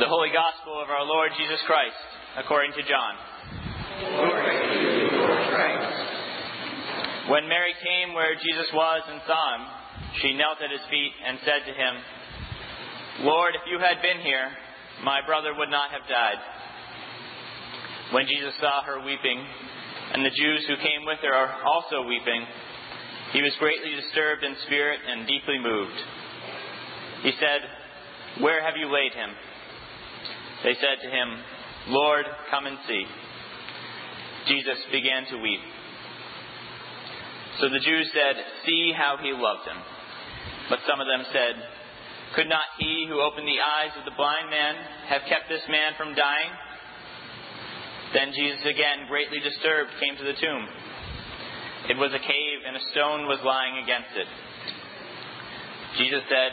The Holy Gospel of our Lord Jesus Christ, according to John. To you. When Mary came where Jesus was and saw him, she knelt at his feet and said to him, Lord, if you had been here, my brother would not have died. When Jesus saw her weeping, and the Jews who came with her also weeping, he was greatly disturbed in spirit and deeply moved. He said, Where have you laid him? They said to him, Lord, come and see. Jesus began to weep. So the Jews said, See how he loved him. But some of them said, Could not he who opened the eyes of the blind man have kept this man from dying? Then Jesus, again greatly disturbed, came to the tomb. It was a cave, and a stone was lying against it. Jesus said,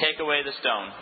Take away the stone.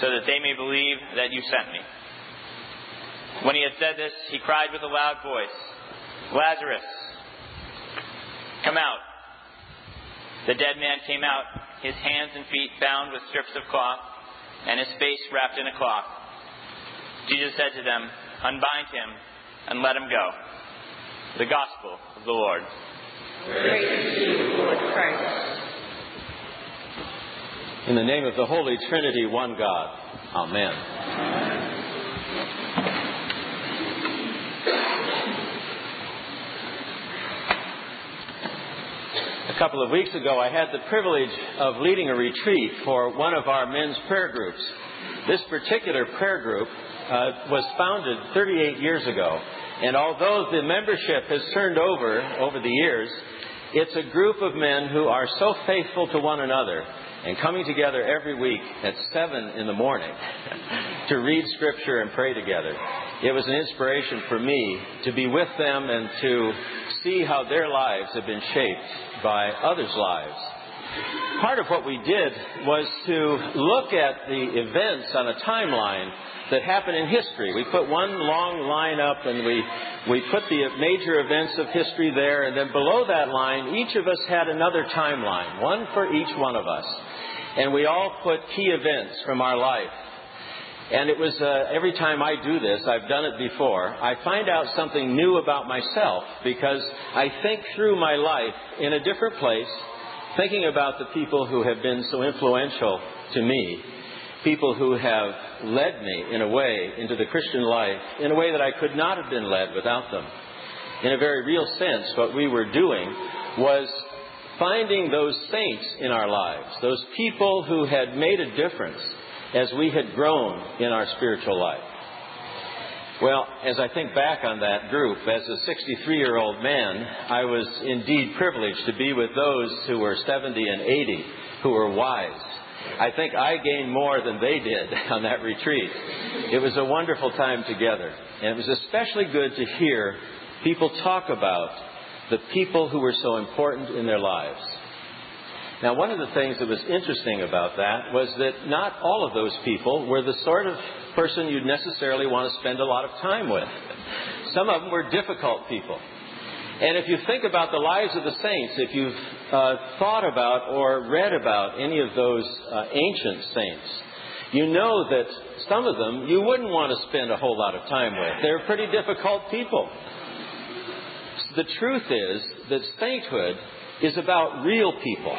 so that they may believe that you sent me. When he had said this, he cried with a loud voice, Lazarus, come out. The dead man came out, his hands and feet bound with strips of cloth, and his face wrapped in a cloth. Jesus said to them, unbind him, and let him go. The Gospel of the Lord. Praise to you, Lord Christ. In the name of the Holy Trinity, one God. Amen. A couple of weeks ago, I had the privilege of leading a retreat for one of our men's prayer groups. This particular prayer group uh, was founded 38 years ago. And although the membership has turned over over the years, it's a group of men who are so faithful to one another and coming together every week at 7 in the morning to read Scripture and pray together. It was an inspiration for me to be with them and to see how their lives have been shaped by others' lives. Part of what we did was to look at the events on a timeline that happen in history. We put one long line up and we, we put the major events of history there, and then below that line, each of us had another timeline, one for each one of us. And we all put key events from our life. And it was uh, every time I do this, I've done it before, I find out something new about myself because I think through my life in a different place, thinking about the people who have been so influential to me people who have led me in a way into the Christian life in a way that I could not have been led without them. In a very real sense, what we were doing was finding those saints in our lives, those people who had made a difference as we had grown in our spiritual life. Well, as I think back on that group, as a 63 year old man, I was indeed privileged to be with those who were 70 and 80, who were wise, I think I gained more than they did on that retreat. It was a wonderful time together. And it was especially good to hear people talk about the people who were so important in their lives. Now, one of the things that was interesting about that was that not all of those people were the sort of person you'd necessarily want to spend a lot of time with. Some of them were difficult people. And if you think about the lives of the saints, if you've uh, thought about or read about any of those uh, ancient saints, you know that some of them you wouldn't want to spend a whole lot of time with. They're pretty difficult people. The truth is that sainthood is about real people.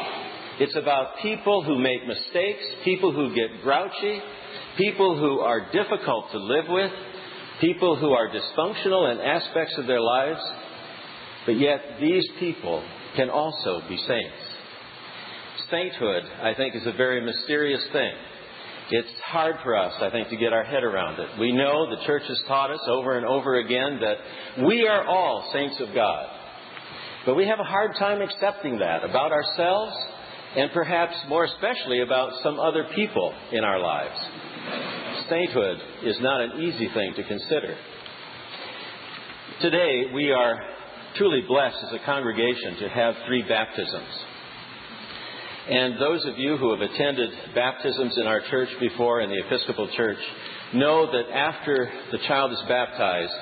It's about people who make mistakes, people who get grouchy, people who are difficult to live with, people who are dysfunctional in aspects of their lives, but yet, these people can also be saints. Sainthood, I think, is a very mysterious thing. It's hard for us, I think, to get our head around it. We know the church has taught us over and over again that we are all saints of God. But we have a hard time accepting that about ourselves and perhaps more especially about some other people in our lives. Sainthood is not an easy thing to consider. Today, we are truly blessed as a congregation to have three baptisms. And those of you who have attended baptisms in our church before, in the Episcopal Church, know that after the child is baptized,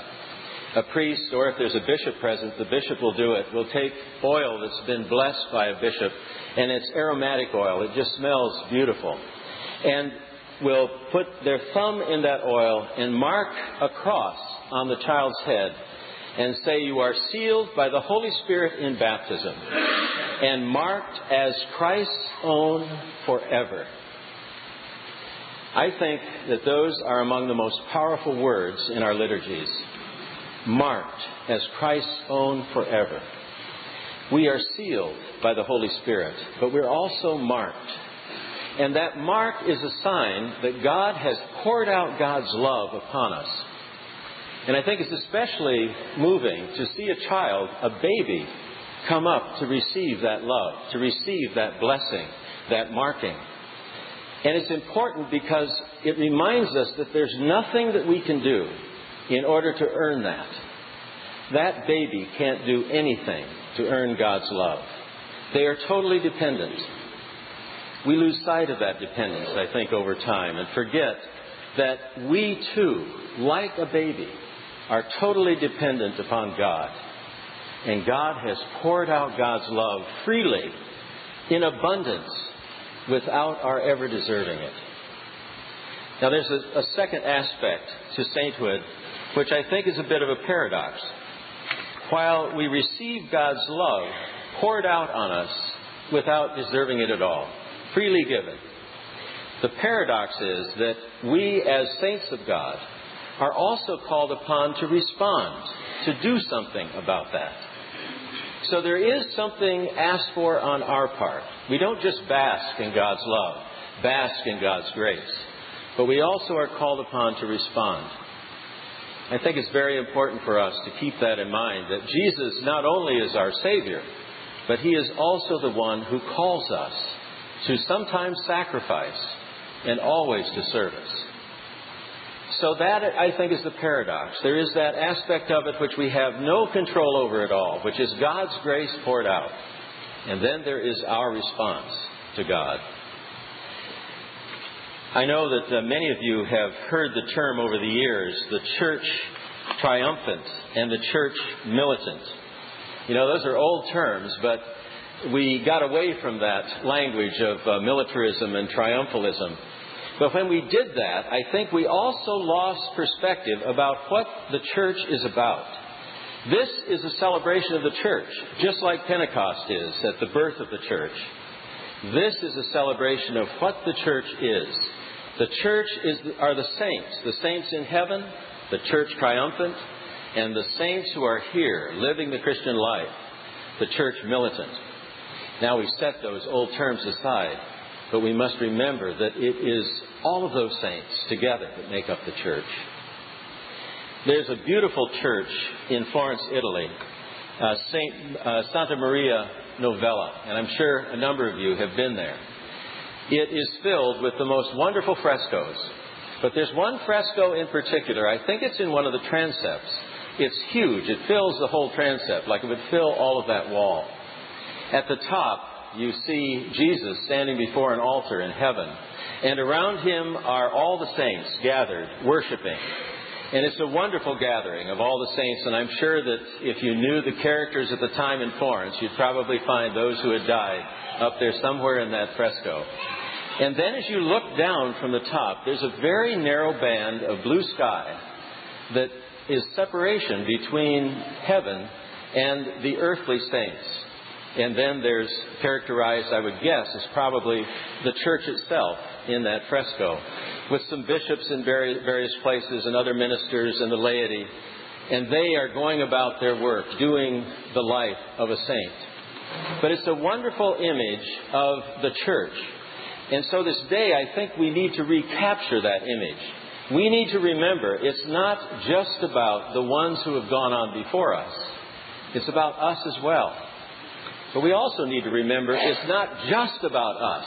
a priest, or if there's a bishop present, the bishop will do it, will take oil that's been blessed by a bishop, and it's aromatic oil. It just smells beautiful. And will put their thumb in that oil and mark a cross on the child's head and say, You are sealed by the Holy Spirit in baptism and marked as Christ's own forever. I think that those are among the most powerful words in our liturgies. Marked as Christ's own forever. We are sealed by the Holy Spirit, but we're also marked. And that mark is a sign that God has poured out God's love upon us. And I think it's especially moving to see a child, a baby, come up to receive that love, to receive that blessing, that marking. And it's important because it reminds us that there's nothing that we can do in order to earn that. That baby can't do anything to earn God's love. They are totally dependent. We lose sight of that dependence, I think, over time and forget that we too, like a baby, are totally dependent upon God. And God has poured out God's love freely, in abundance, without our ever deserving it. Now, there's a, a second aspect to sainthood, which I think is a bit of a paradox. While we receive God's love poured out on us without deserving it at all, freely given, the paradox is that we, as saints of God, are also called upon to respond, to do something about that. So there is something asked for on our part. We don't just bask in God's love, bask in God's grace, but we also are called upon to respond. I think it's very important for us to keep that in mind that Jesus not only is our Savior, but He is also the one who calls us to sometimes sacrifice and always to service. So that, I think, is the paradox. There is that aspect of it which we have no control over at all, which is God's grace poured out. And then there is our response to God. I know that uh, many of you have heard the term over the years, the church triumphant and the church militant. You know, those are old terms, but we got away from that language of uh, militarism and triumphalism but when we did that, I think we also lost perspective about what the church is about. This is a celebration of the church, just like Pentecost is at the birth of the church. This is a celebration of what the church is. The church is, are the saints, the saints in heaven, the church triumphant, and the saints who are here living the Christian life, the church militant. Now we set those old terms aside but we must remember that it is all of those saints together that make up the church. There's a beautiful church in Florence, Italy, uh, Saint uh, Santa Maria Novella, and I'm sure a number of you have been there. It is filled with the most wonderful frescoes, but there's one fresco in particular. I think it's in one of the transepts. It's huge. It fills the whole transept, like it would fill all of that wall. At the top, you see Jesus standing before an altar in heaven, and around him are all the saints gathered, worshiping. And it's a wonderful gathering of all the saints, and I'm sure that if you knew the characters at the time in Florence, you'd probably find those who had died up there somewhere in that fresco. And then as you look down from the top, there's a very narrow band of blue sky that is separation between heaven and the earthly saints. And then there's characterized, I would guess, as probably the church itself in that fresco, with some bishops in various places and other ministers and the laity. And they are going about their work, doing the life of a saint. But it's a wonderful image of the church. And so this day, I think we need to recapture that image. We need to remember it's not just about the ones who have gone on before us, it's about us as well. But we also need to remember it's not just about us,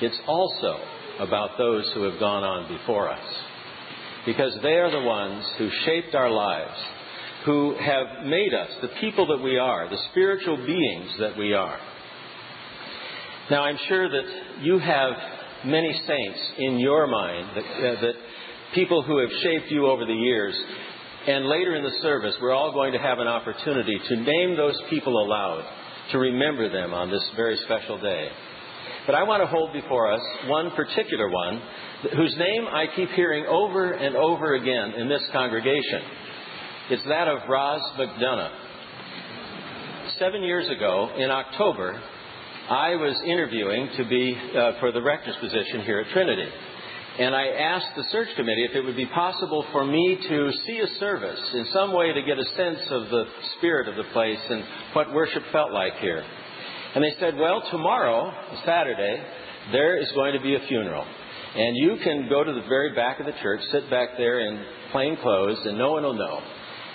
it's also about those who have gone on before us. Because they are the ones who shaped our lives, who have made us the people that we are, the spiritual beings that we are. Now, I'm sure that you have many saints in your mind, that, uh, that people who have shaped you over the years. And later in the service, we're all going to have an opportunity to name those people aloud, to remember them on this very special day. But I want to hold before us one particular one whose name I keep hearing over and over again in this congregation. It's that of Roz McDonough. Seven years ago, in October, I was interviewing to be uh, for the rector's position here at Trinity. And I asked the search committee if it would be possible for me to see a service in some way to get a sense of the spirit of the place and what worship felt like here. And they said, well, tomorrow, Saturday, there is going to be a funeral. And you can go to the very back of the church, sit back there in plain clothes, and no one will know.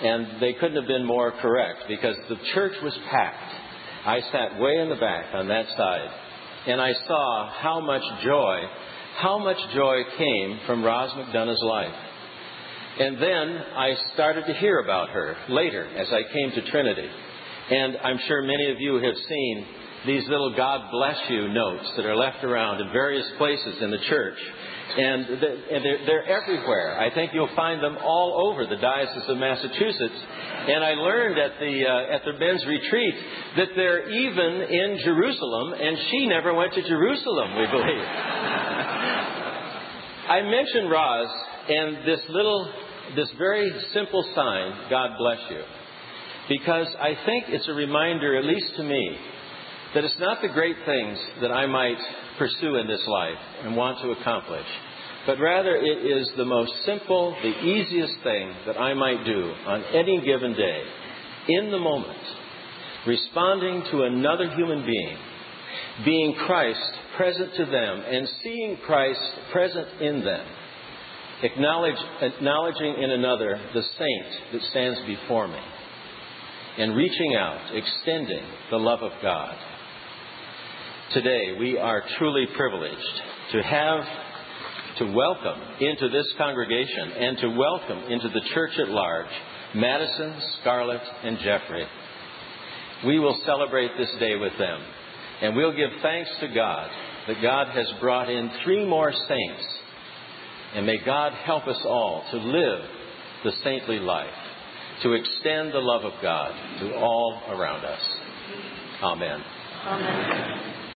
And they couldn't have been more correct because the church was packed. I sat way in the back on that side, and I saw how much joy, how much joy came from Roz McDonough's life. And then I started to hear about her later as I came to Trinity. And I'm sure many of you have seen these little God bless you notes that are left around in various places in the church. And they're, everywhere. I think you'll find them all over the Diocese of Massachusetts. And I learned at the, uh, at the men's retreat that they're even in Jerusalem, and she never went to Jerusalem, we believe. I mentioned Roz and this little, this very simple sign, God bless you, because I think it's a reminder, at least to me, that it's not the great things that I might pursue in this life and want to accomplish, but rather it is the most simple, the easiest thing that I might do on any given day, in the moment, responding to another human being, being Christ present to them, and seeing Christ present in them. Acknowledging in another the saint that stands before me, and reaching out, extending the love of God today we are truly privileged to have to welcome into this congregation and to welcome into the church at large Madison, Scarlett, and Jeffrey. We will celebrate this day with them, and we'll give thanks to God that God has brought in three more saints. And may God help us all to live the saintly life, to extend the love of God to all around us. Amen. Amen.